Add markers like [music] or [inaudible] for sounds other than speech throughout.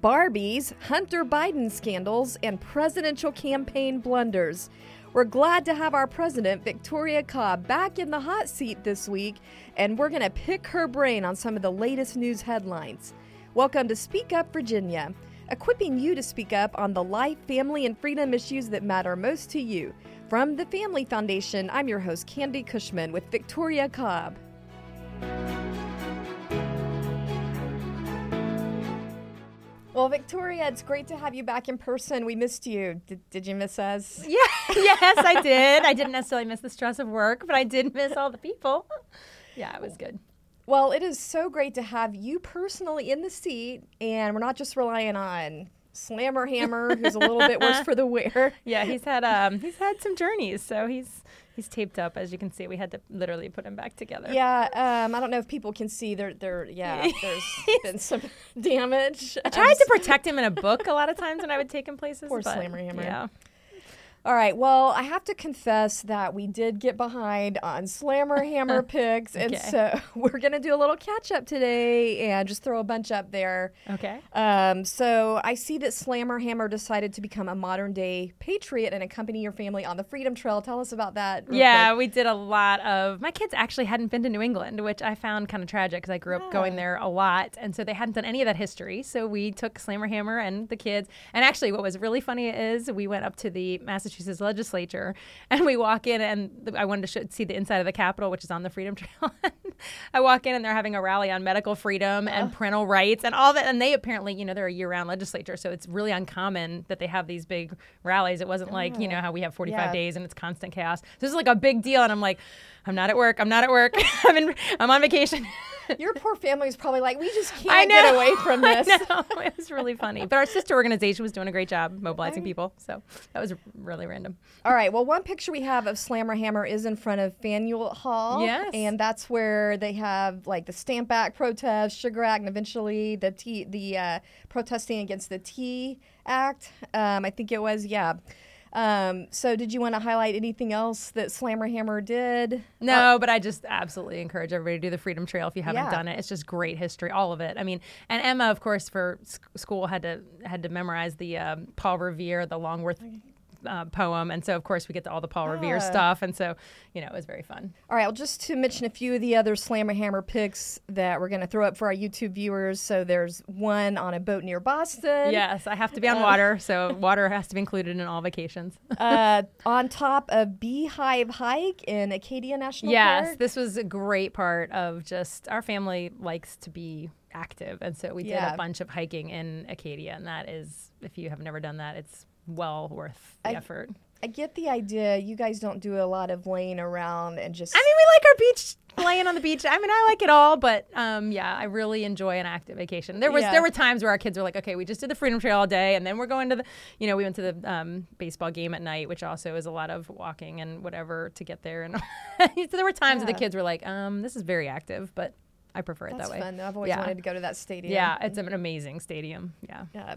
Barbies, Hunter Biden scandals, and presidential campaign blunders. We're glad to have our president, Victoria Cobb, back in the hot seat this week, and we're going to pick her brain on some of the latest news headlines. Welcome to Speak Up Virginia, equipping you to speak up on the life, family, and freedom issues that matter most to you. From the Family Foundation, I'm your host, Candi Cushman, with Victoria Cobb. Well, Victoria, it's great to have you back in person. We missed you. Did, did you miss us? [laughs] Yeah, yes, I did. I didn't necessarily miss the stress of work, but I did miss all the people. Yeah, it was good. Well, it is so great to have you personally in the seat, and we're not just relying on Slammer Hammer, who's a little bit worse [laughs] for the wear. Yeah, he's had um he's had some journeys, so he's he's taped up as you can see. We had to literally put him back together. Yeah, um, I don't know if people can see. There, there. Yeah, [laughs] there's been some [laughs] damage. I tried to protect him in a book a lot of times when I would take him places. Poor Slammer Hammer. Yeah. All right. Well, I have to confess that we did get behind on Slammer [laughs] Hammer picks, and so [laughs] we're gonna do a little catch up today and just throw a bunch up there. Okay. Um, so I see that Slammer Hammer decided to become a modern day patriot and accompany your family on the Freedom Trail. Tell us about that. Yeah, quick. we did a lot of. My kids actually hadn't been to New England, which I found kind of tragic because I grew up going there a lot, and so they hadn't done any of that history. So we took Slammer Hammer and the kids. And actually, what was really funny is we went up to the Massachusetts legislature, [laughs] and we walk in, and I wanted to see the inside of the Capitol, which is on the Freedom [laughs] Trail. I walk in, and they're having a rally on medical freedom and parental rights and all that. And they apparently, you know, they're a year-round legislature, so it's really uncommon that they have these big rallies. It wasn't like you know how we have 45 Yeah. days and it's constant chaos. This is like a big deal, and I'm like, I'm not at work. I'm not at work. [laughs] I'm in. I'm on vacation. [laughs] Your poor family was probably like, we just can't get away from [laughs] I this. know. It was really funny. But our sister organization was doing a great job mobilizing people, so that was really random. All right. Well, one picture we have of Slammer Hammer is in front of Faneuil Hall. Yes. And that's where they have like the Stamp Act protest, Sugar Act, and eventually the T, the uh, protesting against the Tea Act. Um, I think it was, yeah. Um, so, did you want to highlight anything else that Slammer Hammer did? No, but I just absolutely encourage everybody to do the Freedom Trail if you haven't Yeah. done it. It's just great history, all of it. I mean, and Emma, of course, for sc- school had to had to memorize the um, Paul Revere, the Longworth uh, poem, and so of course we get to all the Paul Revere Ah. stuff, and so you know it was very fun. All right, well, just to mention a few of the other Slammer Hammer picks that we're going to throw up for our YouTube viewers. So there's one on a boat near Boston. Yes, I have to be on water, so [laughs] water has to be included in all vacations. uh, on top of Beehive Hike in Acadia National Yes, Park. this was a great part of just our family likes to be active, and so we did Yeah. a bunch of hiking in Acadia, and that is, if you have never done that, it's well worth the I- effort. I get the idea. You guys don't do a lot of laying around and just. I mean, we like our beach, laying on the beach. I mean, I like it all, but um, yeah, I really enjoy an active vacation. There was Yeah. there were times where our kids were like, okay, we just did the Freedom Trail all day, and then we're going to the, you know, we went to the um, baseball game at night, which also is a lot of walking and whatever to get there. And [laughs] so there were times that the kids were like, um, this is very active, but I prefer it that's that way. fun. I've always Yeah. wanted to go to that stadium. Yeah, it's an amazing stadium. Yeah. Yeah.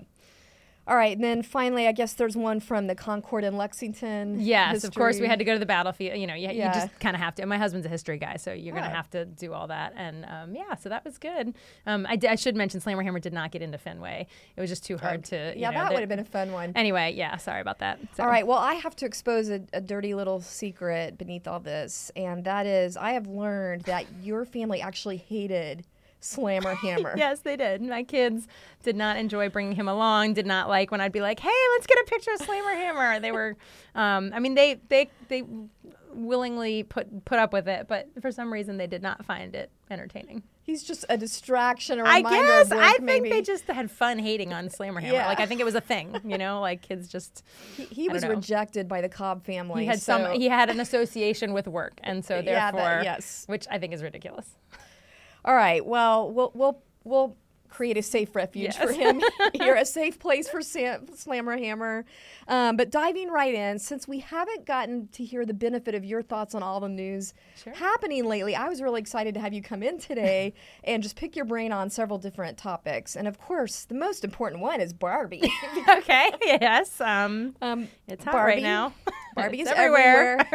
All right, and then finally, I guess there's one from the Concord in Lexington. Yes, of course we had to go to the battlefield. You know, you, Yeah. you just kind of have to. And my husband's a history guy, so you're going Oh. to have to do all that. And um, yeah, so that was good. Um, I, should mention Slammer Hammer did not get into Fenway. It was just too hard to. you Yeah, know, that the- would have been a fun one. Anyway, yeah, sorry about that. So. All right. Well, I have to expose a, a dirty little secret beneath all this, and that is I have learned that your family actually hated Slammer [laughs] Hammer. Yes, they did. My kids did not enjoy bringing him along. Did not like when I'd be like, "Hey, let's get a picture of Slammer Hammer." They were, [laughs] um, I mean, they they they willingly put put up with it, but for some reason they did not find it entertaining. He's just a distraction, a I guess of work, I think maybe. they just had fun hating on Slammer Hammer. Yeah. Like I think it was a thing, you know, like kids just he, he was know. rejected by the Cobb family. he had so- some he had an association with work, and so Yeah, that- therefore, yes. which I think is ridiculous. All right. Well, we'll we'll we'll create a safe refuge for Yes. him [laughs] here, a safe place for Sam, Slammer Hammer. Um, but diving right in, since we haven't gotten to hear the benefit of your thoughts on all the news Sure. happening lately, I was really excited to have you come in today [laughs] and just pick your brain on several different topics. And of course, the most important one is Barbie. [laughs] okay, yes, um, um, it's hot Barbie. right now. Barbie is everywhere.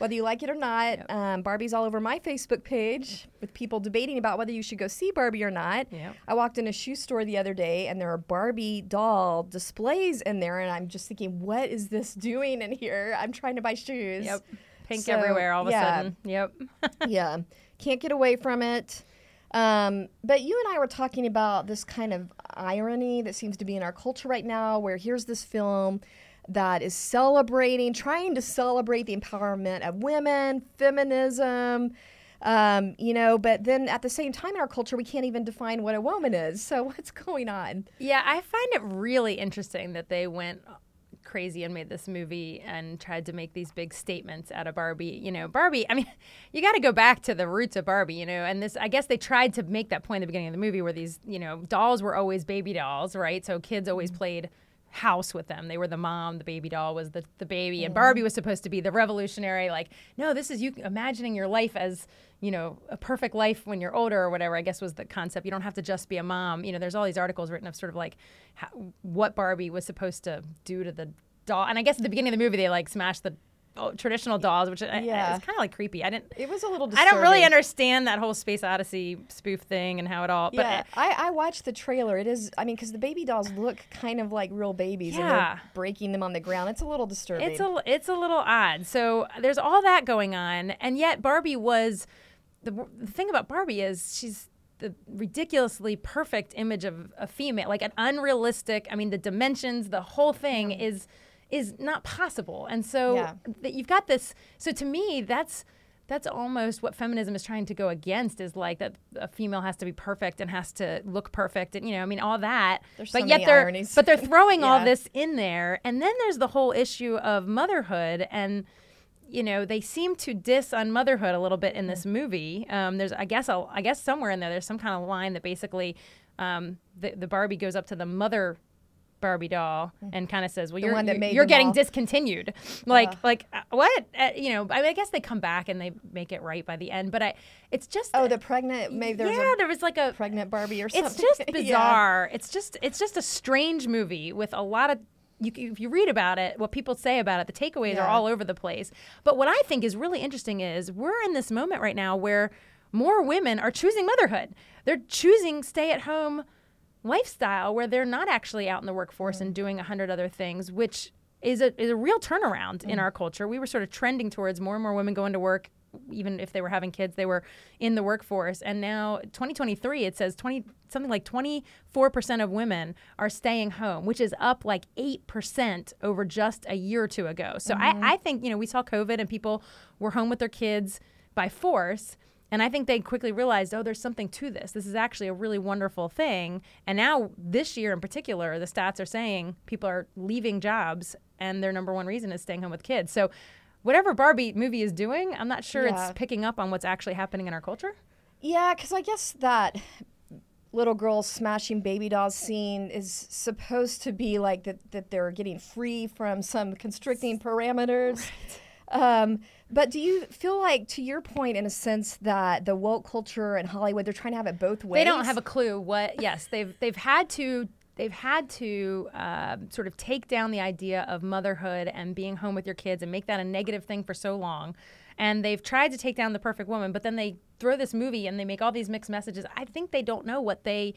Whether you like it or not, um, Barbie's all over my Facebook page with people debating about whether you should go see Barbie or not. Yep. I walked in a shoe store the other day and there are Barbie doll displays in there, and I'm just thinking, what is this doing in here? I'm trying to buy shoes. Yep. Pink So, everywhere all of yeah. a sudden. Yep. [laughs] yeah, can't get away from it. Um, but you and I were talking about this kind of irony that seems to be in our culture right now, where here's this film that is celebrating, trying to celebrate the empowerment of women, feminism, um, you know, but then at the same time in our culture, we can't even define what a woman is. So [laughs] what's going on? Yeah, I find it really interesting that they went crazy and made this movie and tried to make these big statements out of Barbie. You know, Barbie, I mean, [laughs] you got to go back to the roots of Barbie, you know, and this, I guess they tried to make that point at the beginning of the movie where these, you know, dolls were always baby dolls, right? So kids always played house with them. They were the mom, the baby doll was the, the baby, and mm-hmm. Barbie was supposed to be the revolutionary, like, no, this is you imagining your life as, you know, a perfect life when you're older or whatever, I guess was the concept. You don't have to just be a mom. You know, there's all these articles written of sort of like how, what Barbie was supposed to do to the doll. And I guess at the beginning of the movie, they like smashed the oh, traditional dolls, which I, Yeah. it's kind of like creepy. I didn't. It was a little I don't really understand that whole Space Odyssey spoof thing and how it all. But yeah, I, I watched the trailer. It is, I mean, because the baby dolls look kind of like real babies and Yeah. they're breaking them on the ground. It's a little disturbing. It's a it's a little odd. So there's all that going on, and yet Barbie was the, the thing about Barbie is she's the ridiculously perfect image of a female, like an unrealistic. I mean, the dimensions, the whole thing is is not possible, and so Yeah. that you've got this. So to me, that's. That's almost what feminism is trying to go against is like that a female has to be perfect and has to look perfect and you know I mean all that There's but so yet they're ironies. but they're throwing all [laughs] this in there and then there's the whole issue of motherhood and you know they seem to diss on motherhood a little bit in this movie um, there's i guess I guess somewhere in there there's some kind of line that basically um, the, the barbie goes up to the mother Barbie doll and kind of says, "Well, you're you're, you're getting all. discontinued." Like, like uh, what? Uh, you know, I, mean, I guess they come back and they make it right by the end, but I, it's just oh, the pregnant, maybe there's yeah, a there was like a pregnant Barbie or something. it's just [laughs] Yeah. bizarre. It's just it's just a strange movie with a lot of you, if you read about it, what people say about it, the takeaways are all over the place. But what I think is really interesting is we're in this moment right now where more women are choosing motherhood. They're choosing stay at home lifestyle where they're not actually out in the workforce Mm. and doing a hundred other things, which is a is a real turnaround Mm. in our culture. We were sort of trending towards more and more women going to work, even if they were having kids, they were in the workforce. And now 2023, it says 20 something like 24 percent of women are staying home, which is up like eight percent over just a year or two ago. So Mm-hmm. I, I think you know we saw COVID and people were home with their kids by force. And I think they quickly realized, oh, there's something to this. This is actually a really wonderful thing. And now, this year in particular, the stats are saying people are leaving jobs, and their number one reason is staying home with kids. So, whatever Barbie movie is doing, I'm not sure Yeah. it's picking up on what's actually happening in our culture. Yeah, because I guess that little girl smashing baby dolls scene is supposed to be like that, that they're getting free from some constricting parameters. Um, but do you feel like, to your point, in a sense, that the woke culture and Hollywood, they're trying to have it both ways? They don't have a clue what. Yes, they've they've had to they've had to um, sort of take down the idea of motherhood and being home with your kids and make that a negative thing for so long. And they've tried to take down the perfect woman, but then they throw this movie and they make all these mixed messages. I think they don't know what they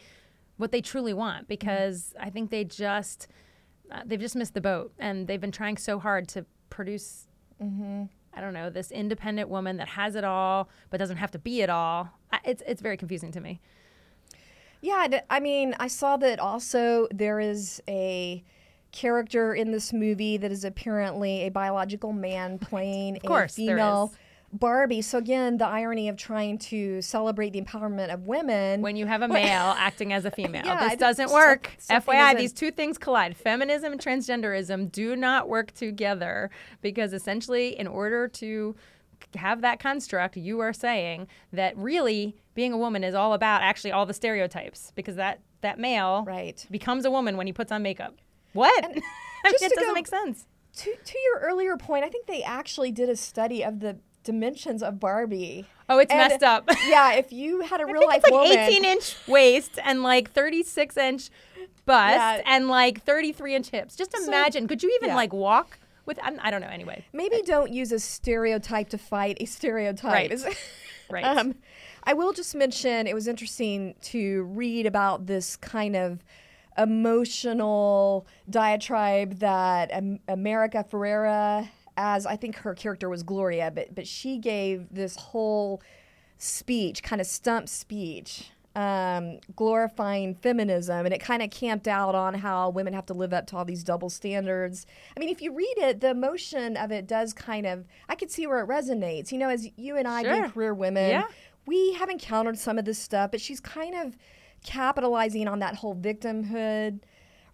what they truly want because I think they just uh, they've just missed the boat and they've been trying so hard to produce Mm-hmm. I don't know, this independent woman that has it all but doesn't have to be it all. It's it's very confusing to me. Yeah, I mean, I saw that also there is a character in this movie that is apparently a biological man [laughs] playing a female. Barbie. So again, the irony of trying to celebrate the empowerment of women. when you have a [laughs] male acting as a female. Yeah, this doesn't work. FYI, these two things collide. Feminism and transgenderism do not work together because essentially, in order to have that construct, you are saying that really being a woman is all about actually all the stereotypes because that that male Right. becomes a woman when he puts on makeup. What? I mean, [laughs] it doesn't go- make sense. to, to your earlier point, I think they actually did a study of the dimensions of Barbie. Oh, it's And, messed up. [laughs] yeah, if you had a real life it's like woman, 18 inch waist and like 36 inch bust Yeah. and like 33 inch hips. Just So- imagine. could you even yeah. like walk with I'm, I do not know anyway. Maybe don't use a stereotype to fight a stereotype. Right. [laughs] right. Um, I will just mention it was interesting to read about this kind of emotional diatribe that um, America Ferrera, as I think her character was Gloria, but but she gave this whole speech, kind of stump speech, um, glorifying feminism, and it kind of camped out on how women have to live up to all these double standards. I mean, if you read it, the emotion of it does kind of, I could see where it resonates. You know, as you and I Sure. being career women, Yeah. we have encountered some of this stuff, but she's kind of capitalizing on that whole victimhood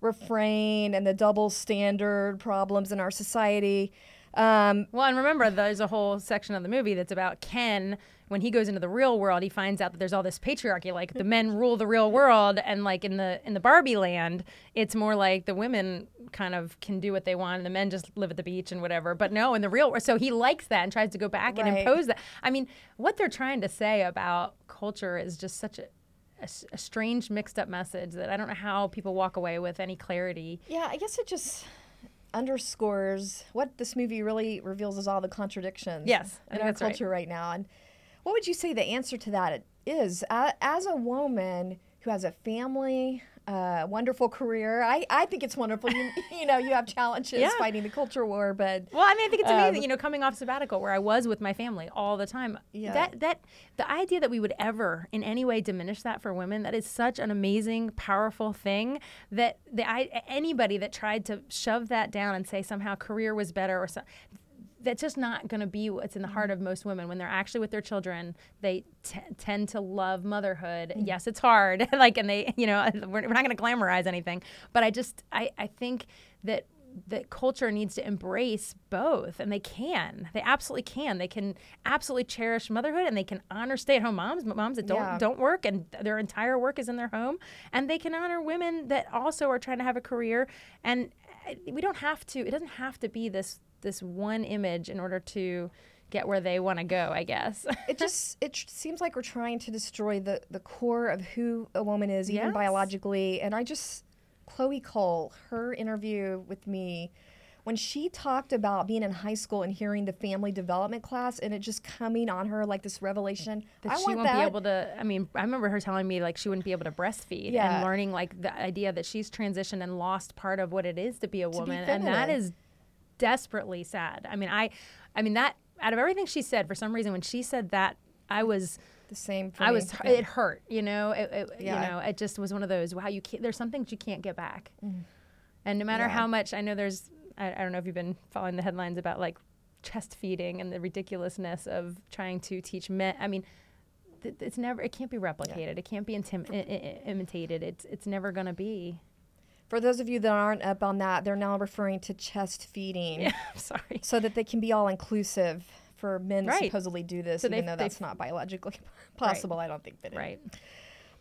refrain and the double standard problems in our society. Um, Well, and remember, there's a whole section of the movie that's about Ken. When he goes into the real world, he finds out that there's all this patriarchy. Like the men rule the real world, and like in the in the Barbie land, it's more like the women kind of can do what they want, and the men just live at the beach and whatever. But no, in the real, world, so he likes that and tries to go back and impose that. I mean, what they're trying to say about culture is just such a strange, mixed up message that I don't know how people walk away with any clarity. yeah, I guess it just underscores what this movie really reveals is all the contradictions Yes, in our that's right. culture right. now. And what would you say the answer to that is? As a woman who has a family, a wonderful career, I, I think it's wonderful. You, [laughs] you know, you have challenges Yeah. fighting the culture war, but Well, I mean, I think it's amazing, Um, you know, coming off sabbatical where I was with my family all the time. Yeah. That that the idea that we would ever in any way diminish that for women, that is such an amazing, powerful thing that the I, anybody that tried to shove that down and say somehow career was better or so that's just not going to be what's in the heart of most women. When they're actually with their children they t- tend to love motherhood. Yes it's hard [laughs] like and they you know [laughs] we're, we're not going to glamorize anything but i just i, I think that that culture needs to embrace both and they can. They absolutely can. They can absolutely cherish motherhood and they can honor stay-at-home moms moms that don't Yeah. don't work and their entire work is in their home. And they can honor women that also are trying to have a career and uh, we don't have to it doesn't have to be this this one image in order to get where they want to go i guess it [laughs] just it seems like we're trying to destroy the the core of who a woman is even Yes. biologically and i just chloe cole her interview with me when she talked about being in high school and hearing the family development class and it just coming on her like this revelation that i she want won't that be able to i mean i remember her telling me like she wouldn't be able to breastfeed Yeah. and learning like the idea that she's transitioned and lost part of what it is to be a be woman and that is desperately sad i mean i i mean that out of everything she said for some reason when she said that i was the same for I was. Yeah. It hurt. You know. It, it, Yeah. You know. It just was one of those. Wow. You can't. There's some things you can't get back. Mm-hmm. And no matter Yeah. how much I know, there's. I, I don't know if you've been following the headlines about like chest feeding and the ridiculousness of trying to teach men. I mean, th- it's never. It can't be replicated. It can't be intim- I- I- imitated. It's. It's never gonna be. For those of you that aren't up on that they're now referring to chest feeding Yeah. [laughs] I'm sorry. so that they can be all inclusive for men Right. supposedly do this So even though that's not biologically [laughs] possible i don't think that it Right.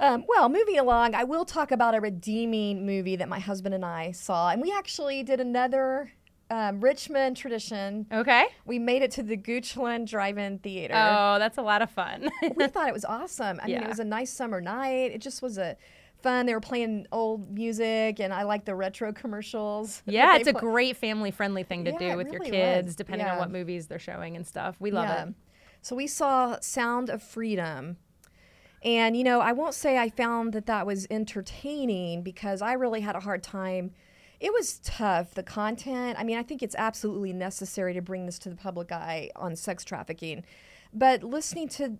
Um, well, moving along, I will talk about a redeeming movie that my husband and I saw, and we actually did another um, Richmond tradition. Okay. We made it to the Goochland Drive-In Theater. Oh, that's a lot of fun. we [laughs] thought it was awesome. I mean, it was a nice summer night. It just was a fun. They were playing old music, and I like the retro commercials. Yeah, it's a play. great family friendly thing to Yeah, do it with your kids, was. depending on what movies they're showing and stuff. We love Yeah. it. So we saw Sound of Freedom. And, you know, I won't say I found that that was entertaining because I really had a hard time. It was tough, the content. I mean, I think it's absolutely necessary to bring this to the public eye on sex trafficking. But listening to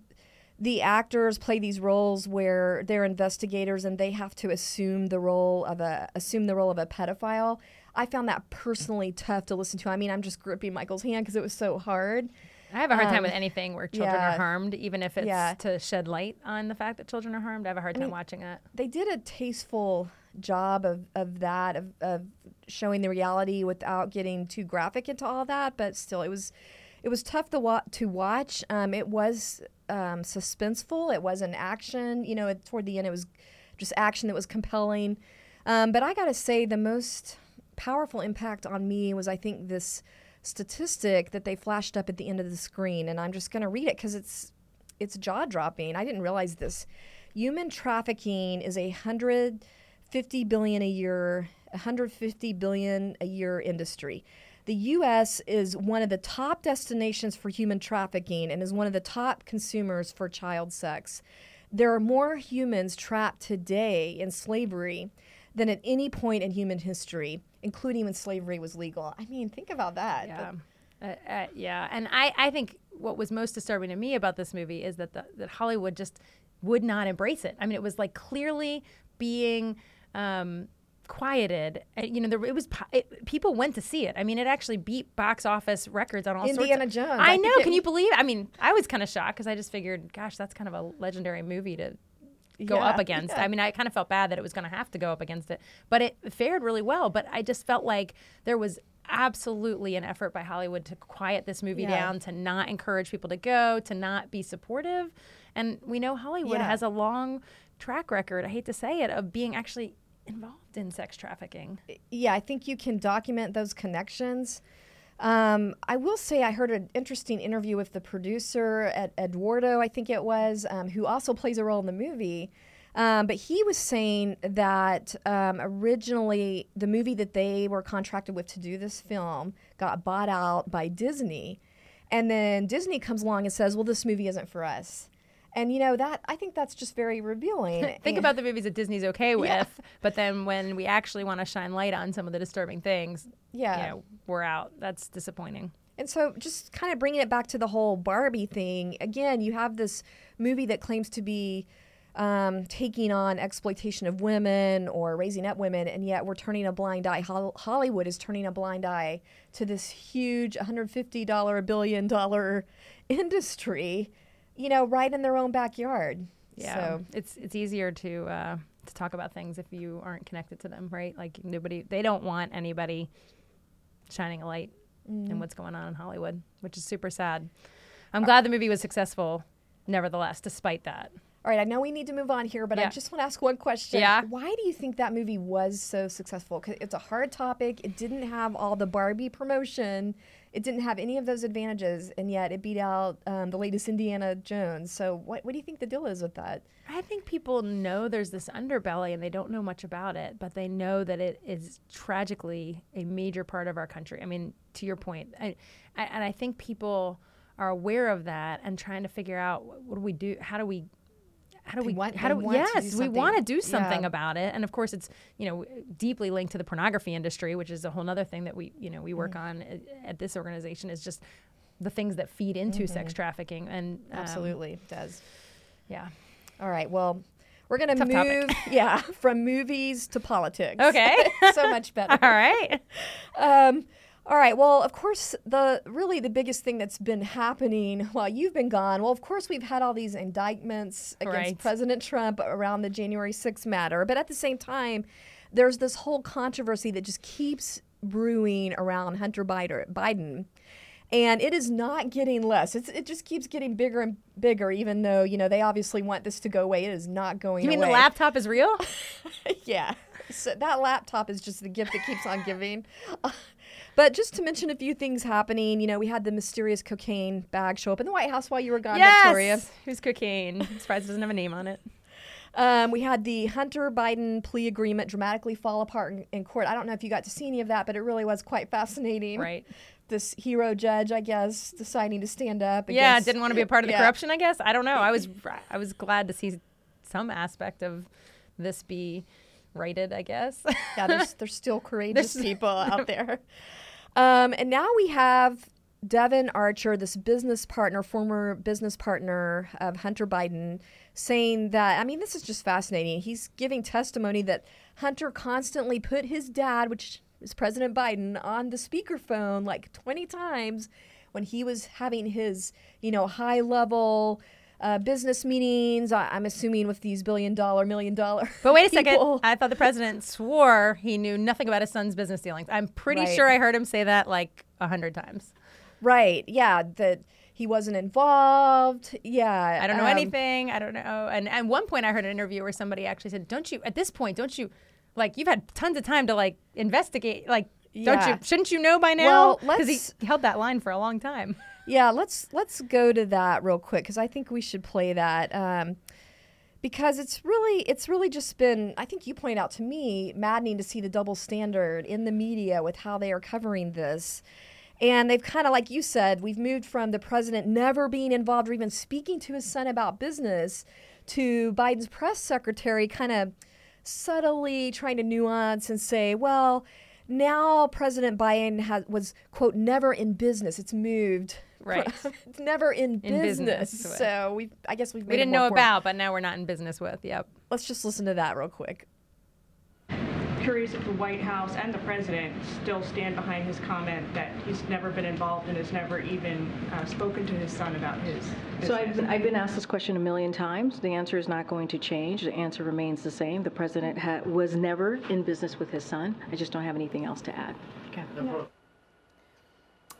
the actors play these roles where they're investigators and they have to assume the role of a assume the role of a pedophile. I found that personally tough to listen to. I mean, I'm just gripping Michael's hand because it was so hard. I have a hard time Um, with anything where children yeah. are harmed, even if it's Yeah. to shed light on the fact that children are harmed. I have a hard time mean, watching it. they did a tasteful job of, of that of, of showing the reality without getting too graphic into all that but still it was it was tough to, wa- to watch um, it was um, suspenseful it was an action you know it, toward the end it was just action that was compelling um, but i gotta say the most powerful impact on me was i think this statistic that they flashed up at the end of the screen and i'm just gonna read it because it's it's jaw dropping. I didn't realize this. Human trafficking is a hundred fifty billion a year, hundred fifty billion a year industry. The U.S. is one of the top destinations for human trafficking and is one of the top consumers for child sex. There are more humans trapped today in slavery than at any point in human history, including when slavery was legal. I mean, think about that. Yeah. Uh, uh, yeah. And I, I think what was most disturbing to me about this movie is that the, that Hollywood just would not embrace it. I mean, it was like clearly being um, quieted. You know, there, it was it, people went to see it. I mean, it actually beat box office records on all Indiana sorts. Of, Jones. I, I know. Can you believe? I mean, I was kind of shocked because I just figured, gosh, that's kind of a legendary movie to go yeah, up against. Yeah. I mean, I kind of felt bad that it was going to have to go up against it, but it fared really well. But I just felt like there was absolutely an effort by Hollywood to quiet this movie Yeah. down, to not encourage people to go, to not be supportive. And we know Hollywood has a long track record, I hate to say it, of being actually involved in sex trafficking. yeah, I think you can document those connections. Um, I will say I heard an interesting interview with the producer at Eduardo, I think it was, um, who also plays a role in the movie. Um, but he was saying that um, originally the movie that they were contracted with to do this film got bought out by Disney. And then Disney comes along and says, well, this movie isn't for us. And, you know, that I think that's just very revealing. [laughs] Think And- about the movies that Disney's okay with, Yeah. but then when we actually want to shine light on some of the disturbing things, Yeah. you know, we're out. That's disappointing. And so, just kind of bringing it back to the whole Barbie thing, again, you have this movie that claims to be um, taking on exploitation of women or raising up women, and yet we're turning a blind eye. Hol- Hollywood is turning a blind eye to this huge $150 billion [laughs] industry, you know, right in their own backyard. Yeah, So, it's it's easier to uh, to talk about things if you aren't connected to them, right? Like nobody, they don't want anybody shining a light Mm-hmm. in what's going on in Hollywood, which is super sad. I'm glad the movie was successful, nevertheless, despite that. all right, I know we need to move on here, but I just want to ask one question. Yeah. Why do you think that movie was so successful? 'Cause it's a hard topic. It didn't have all the Barbie promotion. It didn't have any of those advantages, and yet it beat out um, the latest Indiana Jones. So, what, what do you think the deal is with that? I think people know there's this underbelly and they don't know much about it, but they know that it is tragically a major part of our country. I mean, to your point, I, I, and I think people are aware of that and trying to figure out what, what do we do? How do we? How do we? want- how do we? to do Yes, we want to do something Yeah. about it, and of course, it's you know deeply linked to the pornography industry, which is a whole other thing that we you know we work Mm-hmm. on at, at this organization. Is just the things that feed into sex trafficking, and um, Mm-hmm. Absolutely, it does. yeah. All right, well, we're going to move, topic. [laughs] yeah, from movies to politics. Okay. [laughs] so much [laughs] better. All right. Um, all right. Well, of course, the really the biggest thing that's been happening [laughs] while you've been gone. Well, of course, we've had all these indictments against Right. President Trump around the January 6th matter, but at the same time, there's this whole controversy that just keeps brewing around Hunter Biden. And it is not getting less. It's, it just keeps getting bigger and bigger, even though, you know, they obviously want this to go away. It is not going away. You mean away. the laptop is real? [laughs] yeah. So that laptop is just the gift that keeps on giving. [laughs] but just to mention a few things happening, you know, we had the mysterious cocaine bag show up in the White House while you were gone, Victoria. Who's cocaine? Surprised it doesn't have a name on it. Um, we had the Hunter Biden plea agreement dramatically fall apart in, in court. I don't know if you got to see any of that, but it really was quite fascinating. Right. This hero judge, I guess, deciding to stand up. Against, Yeah, didn't want to be a part of the Yeah. corruption, I guess. I don't know. I was I was glad to see some aspect of this be righted, I guess. yeah, there's, [laughs] there's still courageous There's- people out [laughs] there. Um, and now we have Devon Archer, this business partner, former business partner of Hunter Biden, saying that, I mean, this is just fascinating. He's giving testimony that Hunter constantly put his dad, which is President Biden, on the speakerphone like 20 times when he was having his, you know, high level. Uh, business meetings. I, I'm assuming with these billion dollar, million dollar. But wait a second. I thought the president [laughs] swore he knew nothing about his son's business dealings. I'm pretty Right. sure I heard him say that like a hundred times. Right. Yeah. That he wasn't involved. Yeah. I don't know um, anything. I don't know. And at one point, I heard an interview where somebody actually said, "Don't you? At this point, don't you? Like you've had tons of time to like investigate. Like, don't you? Shouldn't you know by now? Well, Because he held that line for a long time. Yeah. Let's let's go to that real quick because I think we should play that. Um, because it's really it's really just been I think you pointed out to me maddening to see the double standard in the media with how they are covering this. And they've kind of like you said, we've moved from the president never being involved or even speaking to his son about business to Biden's press secretary kind of subtly trying to nuance and say, well, now President Biden has, was quote never in business. It's moved. Right. [laughs] it's never in, In business. business. So we I guess we've We made We didn't know formal. about, but now we're not in business with. Yep. Let's just listen to that real quick. curious if the White House and the president still stand behind his comment that he's never been involved and has never even uh, spoken to his son about his So I've, business. I've been asked this question a million times. The answer is not going to change. The answer remains the same. The president ha- was never in business with his son. I just don't have anything else to add. Okay.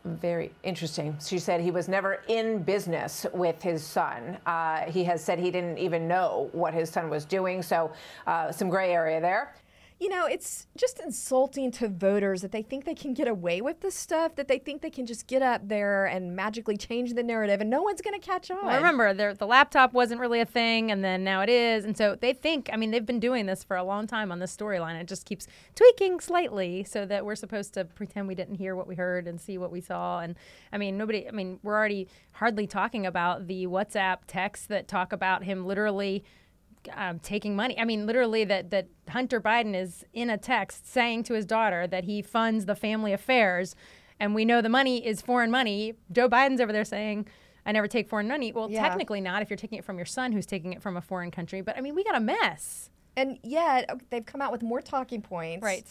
Very interesting. She said he was never in business with his son. Uh, he has said he didn't even know what his son was doing. So, uh, some gray area there. You know, it's just insulting to voters that they think they can get away with this stuff, that they think they can just get up there and magically change the narrative and no one's going to catch on. Well, remember, the laptop wasn't really a thing, and then now it is. And so they think, I mean, they've been doing this for a long time on this storyline. It just keeps tweaking slightly so that we're supposed to pretend we didn't hear what we heard and see what we saw. And I mean, nobody, I mean, we're already hardly talking about the WhatsApp texts that talk about him literally. Um, taking money. I mean, literally, that that Hunter Biden is in a text saying to his daughter that he funds the family affairs, and we know the money is foreign money. Joe Biden's over there saying, "I never take foreign money." Well, Yeah. technically not if you're taking it from your son who's taking it from a foreign country. But I mean, we got a mess. And yet, they've come out with more talking points. Right.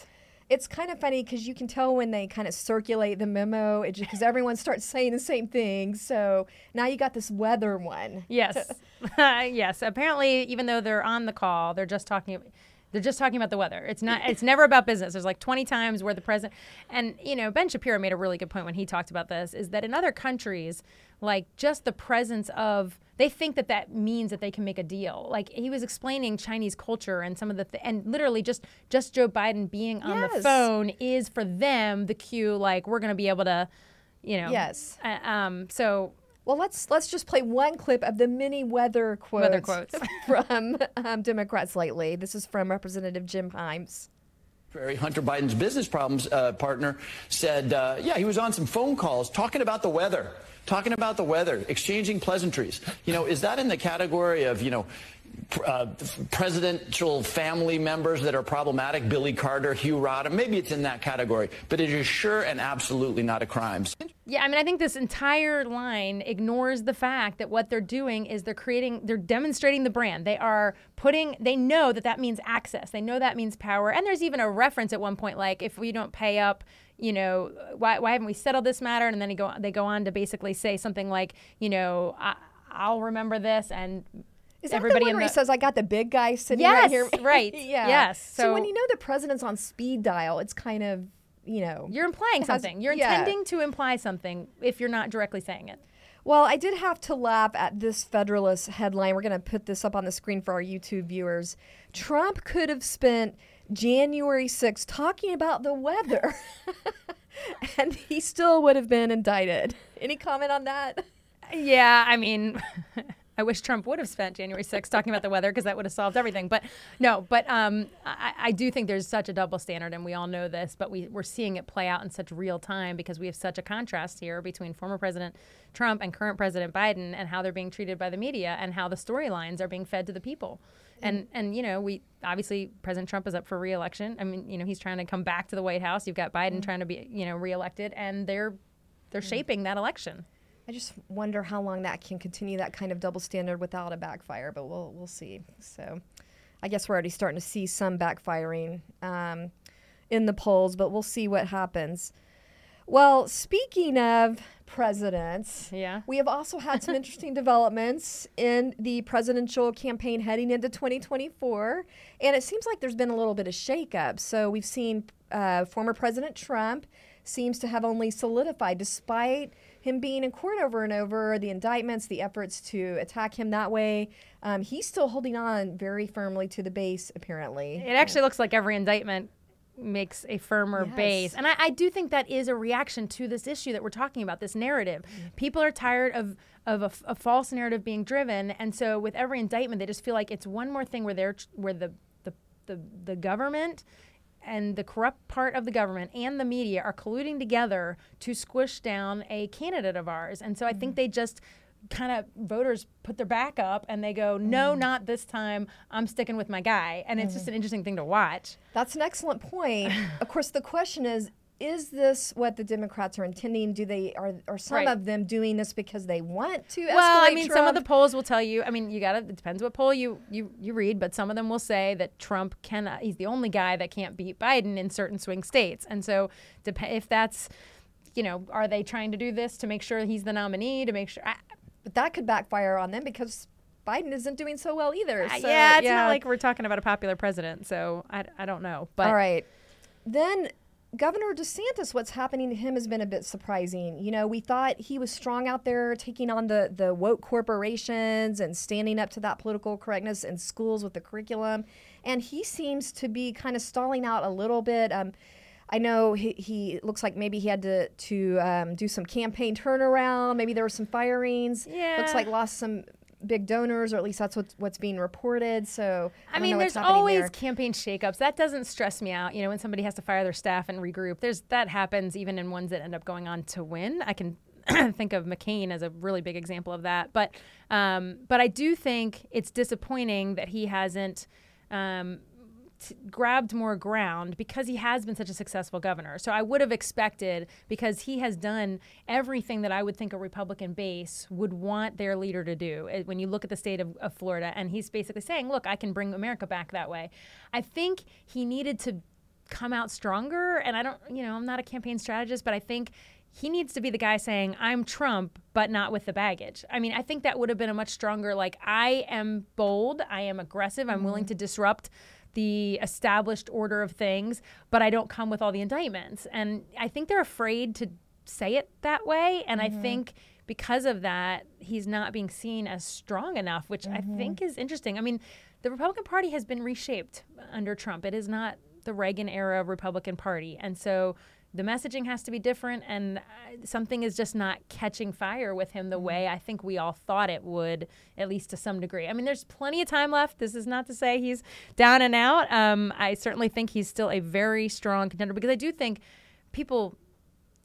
It's kind of funny because you can tell when they kind of circulate the memo because everyone starts saying the same thing. So now you got this weather one. Yes, [laughs] [laughs] yes. Apparently, even though they're on the call, they're just talking. They're just talking about the weather. It's not. It's never about business. There's like 20 times where the president, and you know, Ben Shapiro made a really good point when he talked about this. Is that in other countries, like just the presence of, they think that that means that they can make a deal. Like he was explaining Chinese culture and some of the, th- and literally just just Joe Biden being on the phone is for them the cue. Like we're going to be able to, you know. Yes. Uh, um. So Well, let's let's just play one clip of the many weather quotes, Weather quotes. [laughs] from um, Democrats lately. This is from Representative Jim Himes. Secretary Hunter Biden's business problems uh, partner said, uh, yeah, he was on some phone calls talking about the weather, talking about the weather, exchanging pleasantries. You know, is that in the category of, you know, uh, presidential family members that are problematic? Billy Carter, Hugh Rodham, maybe it's in that category, but it is sure and absolutely not a crime. Yeah, I mean, I think this entire line ignores the fact that what they're doing is they're creating, they're demonstrating the brand. They are putting, they know that that means access. They know that means power. And there's even a reference at one point, like, if we don't pay up, you know, why, why haven't we settled this matter? And then they go, they go on to basically say something like, you know, I, I'll remember this and Is that everybody the one where the he says, "I got the big guy sitting right here"? [laughs] right. [laughs] yeah. Yes, So, when you know the president's on speed dial, it's kind of you know. you're implying has- something. You're yeah. intending to imply something if you're not directly saying it. Well, I did have to laugh at this Federalist headline. We're going to put this up on the screen for our YouTube viewers. Trump could have spent January 6th talking about the weather, [laughs] and he still would have been indicted. Any comment on that? Yeah, I mean, I wish Trump would have spent January 6th talking about the weather because that would have solved everything. But no, but um, I, I do think there's such a double standard, and we all know this, but we, we're seeing it play out in such real time because we have such a contrast here between former President Trump and current President Biden and how they're being treated by the media and how the storylines are being fed to the people. And, and you know, we obviously President Trump is up for reelection. I mean, you know, he's trying to come back to the White House. You've got Biden trying to be, you know, reelected, and they're they're shaping that election. I just wonder how long that can continue that kind of double standard without a backfire, but we'll we'll see. So, I guess we're already starting to see some backfiring um, in the polls, but we'll see what happens. Well, speaking of presidents, Yeah. we have also had some [laughs] interesting developments in the presidential campaign heading into 2024, and it seems like there's been a little bit of shakeup. So we've seen uh, former President Trump seems to have only solidified, despite him being in court over and over, the indictments, the efforts to attack him that way. Um, he's still holding on very firmly to the base, apparently. It actually looks like every indictment makes a firmer Yes. base. And I, I do think that is a reaction to this issue that we're talking about, this narrative. People are tired of of a, a false narrative being driven, and so with every indictment, they just feel like it's one more thing where they're where the the the, the government and the corrupt part of the government and the media are colluding together to squish down a candidate of ours. And so I think mm. they just kind of voters put their back up and they go, no, mm. not this time. I'm sticking with my guy. And it's just mm-hmm. an interesting thing to watch. That's an excellent point. [laughs] of course, the question is. Is this what the Democrats are intending? Do they are are some Right. of them doing this because they want to? Well, I mean, some of the polls will tell you. I mean, you got to. It depends what poll you you you read, but some of them will say that Trump cannot. He's the only guy that can't beat Biden in certain swing states, and so dep- if that's, you know, are they trying to do this to make sure he's the nominee to make sure? I, but that could backfire on them because Biden isn't doing so well either. Uh, So, yeah, it's not like we're talking about a popular president, so I, I don't know. But All right. Then Governor DeSantis, what's happening to him has been a bit surprising. You know, we thought he was strong out there taking on the, the woke corporations and standing up to that political correctness in schools with the curriculum. And he seems to be kind of stalling out a little bit. Um, I know he, he looks like maybe he had to to um, do some campaign turnaround. Maybe there were some firings. Yeah. Looks like lost some big donors, or at least that's what's, what's being reported. So I, I mean, there's always there. campaign shakeups. That doesn't stress me out. You know, when somebody has to fire their staff and regroup, there's that happens even in ones that end up going on to win. I can [clears throat] think of McCain as a really big example of that. But um, but I do think it's disappointing that he hasn't. Um, t- grabbed more ground because he has been such a successful governor. So I would have expected because he has done everything that I would think a Republican base would want their leader to do. Uh, When you look at the state of, of Florida, and he's basically saying, "Look, I can bring America back that way." I think he needed to come out stronger. And I don't, you know, I'm not a campaign strategist, but I think he needs to be the guy saying, I'm Trump, but not with the baggage. I mean, I think that would have been a much stronger, like, I am bold, I am aggressive, I'm willing to disrupt the established order of things, but I don't come with all the indictments. And I think they're afraid to say it that way. And I mm-hmm. think because of that, he's not being seen as strong enough, which I mm-hmm. think is interesting. I mean, the Republican Party has been reshaped under Trump. It is not the Reagan era Republican Party. And so the messaging has to be different, and uh, something is just not catching fire with him the way I think we all thought it would, at least to some degree. I mean, there's plenty of time left. This is not to say he's down and out. Um, I certainly think he's still a very strong contender because I do think people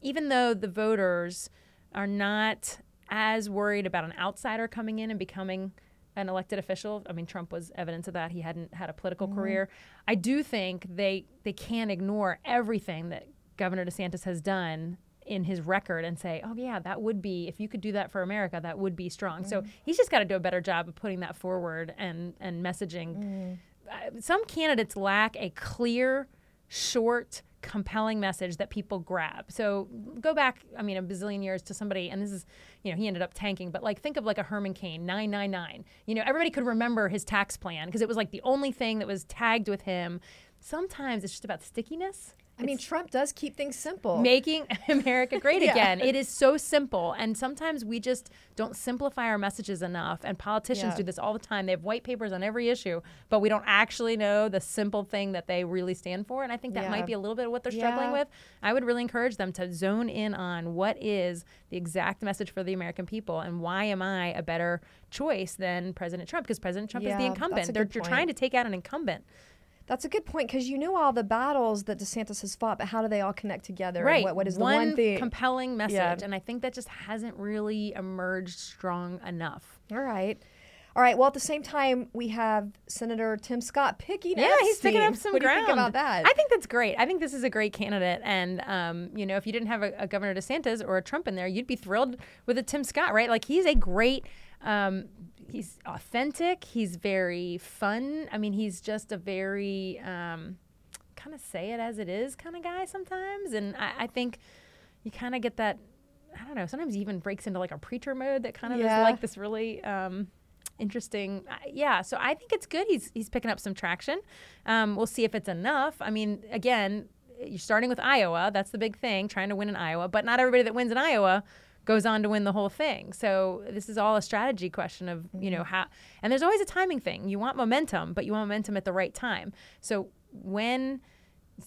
even though the voters are not as worried about an outsider coming in and becoming an elected official, I mean Trump was evidence of that. He hadn't had a political career. I do think they they can't ignore everything that Governor DeSantis has done in his record and say, "Oh yeah, that would be if you could do that for America, that would be strong." So he's just got to do a better job of putting that forward and and messaging. Uh, some candidates lack a clear, short, compelling message that people grab. So go back, I mean, a bazillion years to somebody, and this is, you know, he ended up tanking, but like think of like a Herman Cain, 999. You know, everybody could remember his tax plan because it was like the only thing that was tagged with him. Sometimes it's just about stickiness. I mean, Trump does keep things simple. Making [laughs] America great Yeah. again. It is so [laughs] simple. And sometimes we just don't simplify our messages enough. And politicians Yeah. do this all the time. They have white papers on every issue, but we don't actually know the simple thing that they really stand for. And I think that Yeah. might be a little bit of what they're struggling with. I would really encourage them to zone in on what is the exact message for the American people and why am I a better choice than President Trump? Because President Trump is the incumbent. They're, you're trying to take out an incumbent. That's a good point because you know all the battles that DeSantis has fought, but how do they all connect together? and Right. What, what is the one, one thing? compelling message? Yeah. And I think that just hasn't really emerged strong enough. all right. All right. Well, at the same time, we have Senator Tim Scott picking Yeah, he's picking up some what do you think about that? I think that's great. I think this is a great candidate. And, um, you know, if you didn't have a, a Governor DeSantis or a Trump in there, you'd be thrilled with a Tim Scott, right? Like, he's a great, um, he's authentic. He's very fun. I mean, he's just a very, um, kind of say it as it is kind of guy sometimes. And I, I think you kind of get that. I don't know. Sometimes he even breaks into like a preacher mode that kind of Yeah. is like this really um, interesting. Uh, yeah, so I think it's good. He's he's picking up some traction. Um, we'll see if it's enough. I mean, again, you're starting with Iowa. That's the big thing, trying to win in Iowa. But not everybody that wins in Iowa goes on to win the whole thing. So this is all a strategy question of you know mm-hmm. how. And there's always a timing thing. You want momentum, but you want momentum at the right time. So when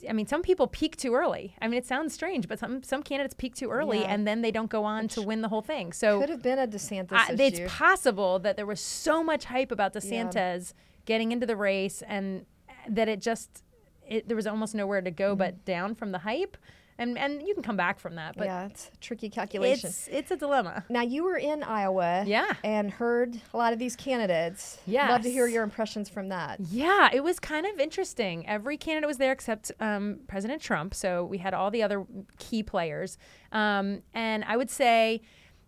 I mean, some people peak too early. I mean, it sounds strange, but some some candidates peak too early, Yeah. and then they don't go on to win the whole thing. So Could have been a DeSantis I, issue. it's possible that there was so much hype about DeSantis getting into the race, and that it just it, there was almost nowhere to go mm-hmm. but down from the hype, and and you can come back from that, but yeah, it's a tricky calculation. it's it's a dilemma. Now you were in Iowa, Yeah. and heard a lot of these candidates. Yeah, love to hear your impressions from that. Yeah, it was kind of interesting. Every candidate was there except um, President Trump. So we had all the other key players. Um, and I would say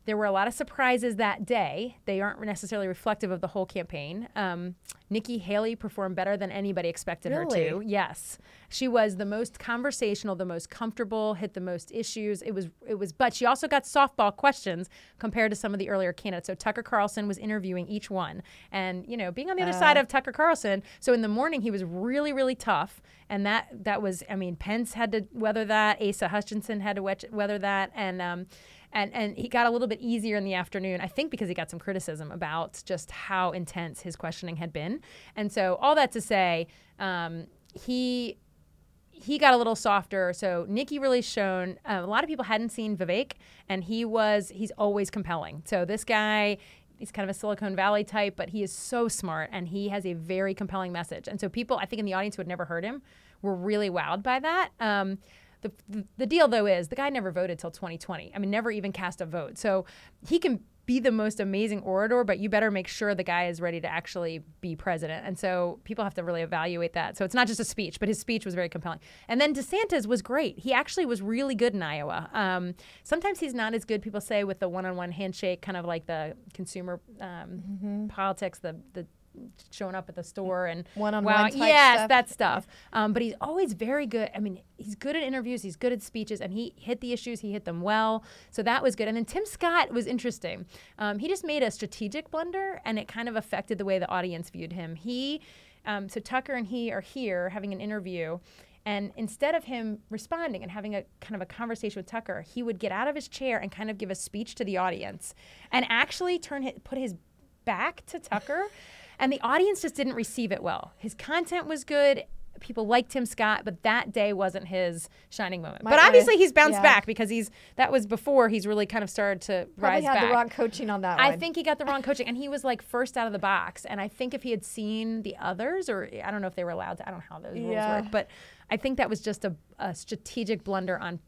there were a lot of surprises that day. They aren't necessarily reflective of the whole campaign. Um, Nikki Haley performed better than anybody expected her to. Yes, she was the most conversational, the most comfortable, hit the most issues. It was, it was, but she also got softball questions compared to some of the earlier candidates. So Tucker Carlson was interviewing each one, and you know, being on the other side of Tucker Carlson. So in the morning, he was really, really tough, and that that was, I mean, Pence had to weather that. Asa Hutchinson had to weather that, and um, and and he got a little bit easier in the afternoon. I think because he got some criticism about just how intense his questioning had been, and so all that to say, um, he he got a little softer. So Nikki really shone. Uh, a lot of people hadn't seen Vivek, and he was he's always compelling. So this guy. He's kind of a Silicon Valley type, but he is so smart and he has a very compelling message. And so people, I think in the audience who had never heard him, were really wowed by that. Um, the, the, the deal though is the guy never voted till 2020. I mean, never even cast a vote. So he can be the most amazing orator, but you better make sure the guy is ready to actually be president. And so people have to really evaluate that. So it's not just a speech, but his speech was very compelling. And then DeSantis was great. He actually was really good in Iowa. Um, sometimes he's not as good, people say, with the one-on-one handshake, kind of like the consumer um, politics, the the showing up at the store and One-on-one wow, yes, stuff. that stuff. Um, but he's always very good. I mean, he's good at interviews. He's good at speeches, and he hit the issues. He hit them well. So that was good. And then Tim Scott was interesting. Um, he just made a strategic blunder, and it kind of affected the way the audience viewed him. He, um, so Tucker and he are here having an interview. And instead of him responding and having a kind of a conversation with Tucker, he would get out of his chair and kind of give a speech to the audience, and actually turn his, put his back to Tucker, and the audience just didn't receive it well. His content was good. People liked Tim Scott, but that day wasn't his shining moment. Might but obviously, he's bounced yeah. back because he's that was before he's really kind of started to rise. Probably rise had back. the wrong coaching on that one. I one. think he got the wrong coaching, and he was like first out of the box. And I think if he had seen the others, or I don't know if they were allowed to, I don't know how those rules Yeah. work, but I think that was just a, a strategic blunder on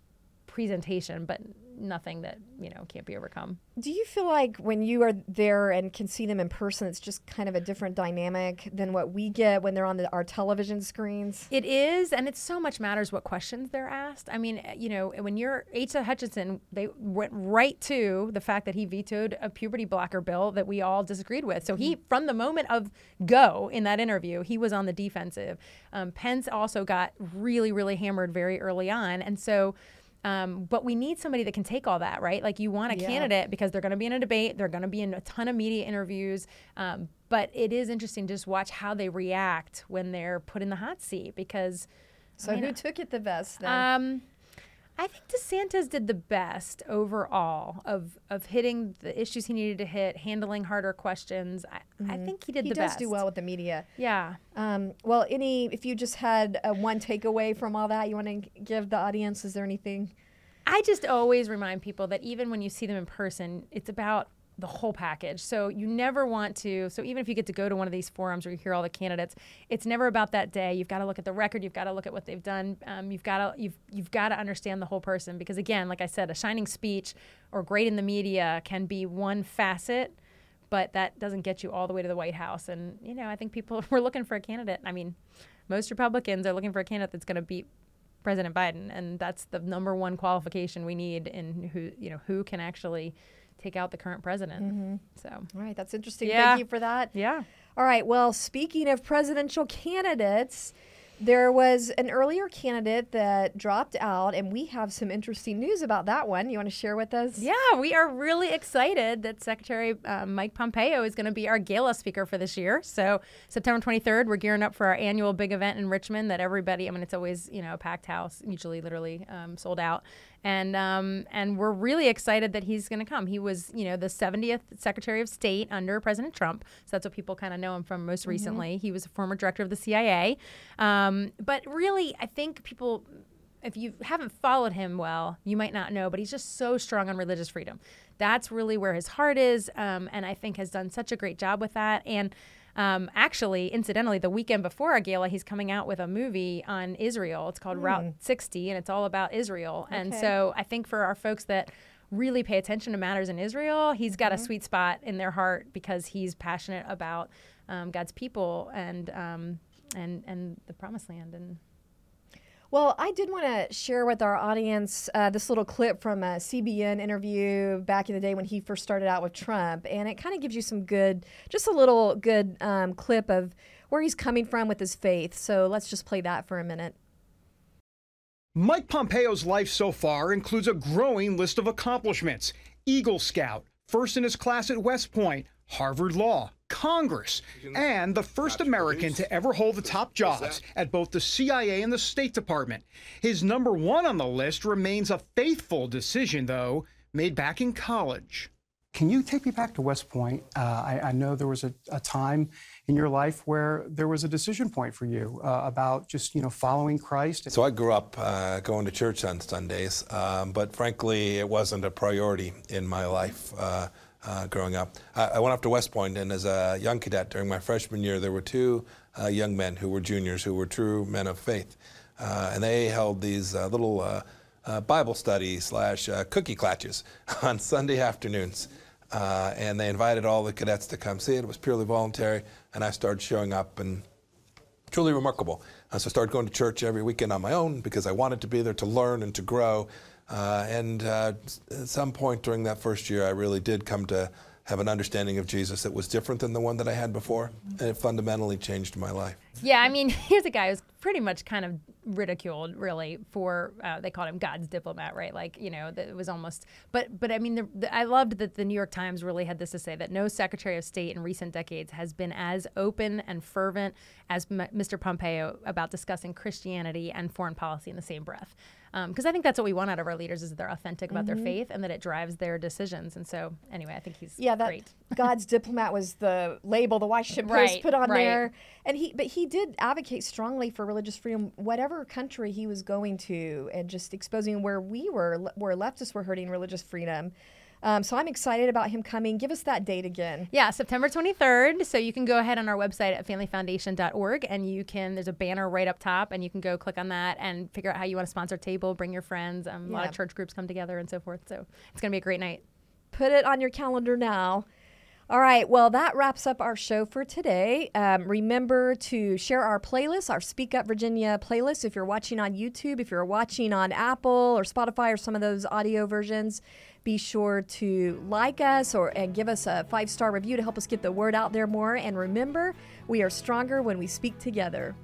presentation, but nothing that you know can't be overcome. Do you feel like when you are there and can see them in person, it's just kind of a different dynamic than what we get when they're on the, our television screens? It is, and it so much matters what questions they're asked. I mean, you know, when you're H. Hutchinson, they went right to the fact that he vetoed a puberty blocker bill that we all disagreed with. So he, from the moment of go in that interview, he was on the defensive. Um, Pence also got really, really hammered very early on, and so. Um, but we need somebody that can take all that, right? Like you want a Yeah. candidate because they're going to be in a debate, they're going to be in a ton of media interviews. Um, but it is interesting to just watch how they react when they're put in the hot seat because So who took it the best then? um, I think DeSantis did the best overall of of hitting the issues he needed to hit, handling harder questions. I, I think he did he the best. He does do well with the media. Yeah. Um, well, any if you just had uh, one takeaway from all that, you want to give the audience? Is there anything? I just always remind people that even when you see them in person, it's about the whole package. So you never want to. So even if you get to go to one of these forums where you hear all the candidates, it's never about that day. You've got to look at the record. You've got to look at what they've done. Um, you've got to you've you've got to understand the whole person because again, like I said, a shining speech or great in the media can be one facet. But that doesn't get you all the way to the White House. And, you know, I think people [laughs] were looking for a candidate. I mean, most Republicans are looking for a candidate that's going to beat President Biden, and that's the number one qualification we need in who you know who can actually take out the current president. So All right, that's interesting. Yeah. Thank you for that. yeah, All right. Well, speaking of presidential candidates, there was an earlier candidate that dropped out, and we have some interesting news about that one. You want to share with us? yeah, we are really excited that Secretary uh, Mike Pompeo is going to be our gala speaker for this year. So September 23rd, we're gearing up for our annual big event in Richmond that everybody. I mean, it's always you know a packed house, usually literally um, sold out. And um, and we're really excited that he's going to come. He was, you know, the 70th Secretary of State under President Trump, so that's what people kind of know him from most recently. He was a former director of the CIA. Um, but really, I think people if you haven't followed him well, you might not know, but he's just so strong on religious freedom. That's really where his heart is, um, and I think has done such a great job with that. And um, actually, incidentally, the weekend before our gala, he's coming out with a movie on Israel. It's called mm. Route 60, and it's all about Israel. Okay. And so I think for our folks that really pay attention to matters in Israel, he's got mm-hmm. a sweet spot in their heart because he's passionate about um, God's people and um, and and the Promised Land and well, I did want to share with our audience uh, this little clip from a CBN interview back in the day when he first started out with Trump, and it kind of gives you some good, just a little good um, clip of where he's coming from with his faith. So let's just play that for a minute. Mike Pompeo's life so far includes a growing list of accomplishments Eagle Scout, first in his class at West Point, Harvard Law, Congress, and the first American to ever hold the top jobs at both the CIA and the State Department. His number one on the list remains a faithful decision, though, made back in college. Can you take me back to West Point? Uh, I, I, know there was a, a, time in your life where there was a decision point for you uh, about just you know following Christ. So I grew up uh, going to church on Sundays, um, but frankly, it wasn't a priority in my life. Uh, uh, growing up. I, I, went off to West Point, and as a young cadet during my freshman year, there were two uh, young men who were juniors who were true men of faith. Uh, and they held these uh, little uh, uh, Bible study slash cookie clatches [laughs] on Sunday afternoons. and they invited all the cadets to come see it. It was purely voluntary, and I started showing up, and truly remarkable. so I started going to church every weekend on my own because I wanted to be there to learn and to grow. Uh, and uh, at some point during that first year, I really did come to have an understanding of Jesus that was different than the one that I had before, and it fundamentally changed my life. Yeah, I mean, [laughs] here's a guy who's pretty much kind of ridiculed, really, for uh, they called him God's diplomat, right? Like, you know, it was almost. But, but I mean, the, the, I loved that the New York Times really had this to say that no Secretary of State in recent decades has been as open and fervent as M- Mr. Pompeo about discussing Christianity and foreign policy in the same breath because um, I think that's what we want out of our leaders is that they're authentic about mm-hmm. their faith and that it drives their decisions. And so, anyway, I think he's yeah, that great. God's diplomat was the label the Washington Post right, put on right. there, and he but he did advocate strongly for religious freedom, whatever country he was going to, and just exposing where we were, where leftists were hurting religious freedom. Um, so I'm excited about him coming. Give us that date again. Yeah, September 23rd. So you can go ahead on our website at familyfoundation.org and you can, there's a banner right up top and you can go click on that and figure out how you want to sponsor a table, bring your friends. Um, yeah. A lot of church groups come together and so forth. So it's going to be a great night. Put it on your calendar now. All right, well, that wraps up our show for today. Um, remember to share our playlist, our Speak Up Virginia playlist. If you're watching on YouTube, if you're watching on Apple or Spotify or some of those audio versions, be sure to like us or and give us a five star review to help us get the word out there more. And remember, we are stronger when we speak together.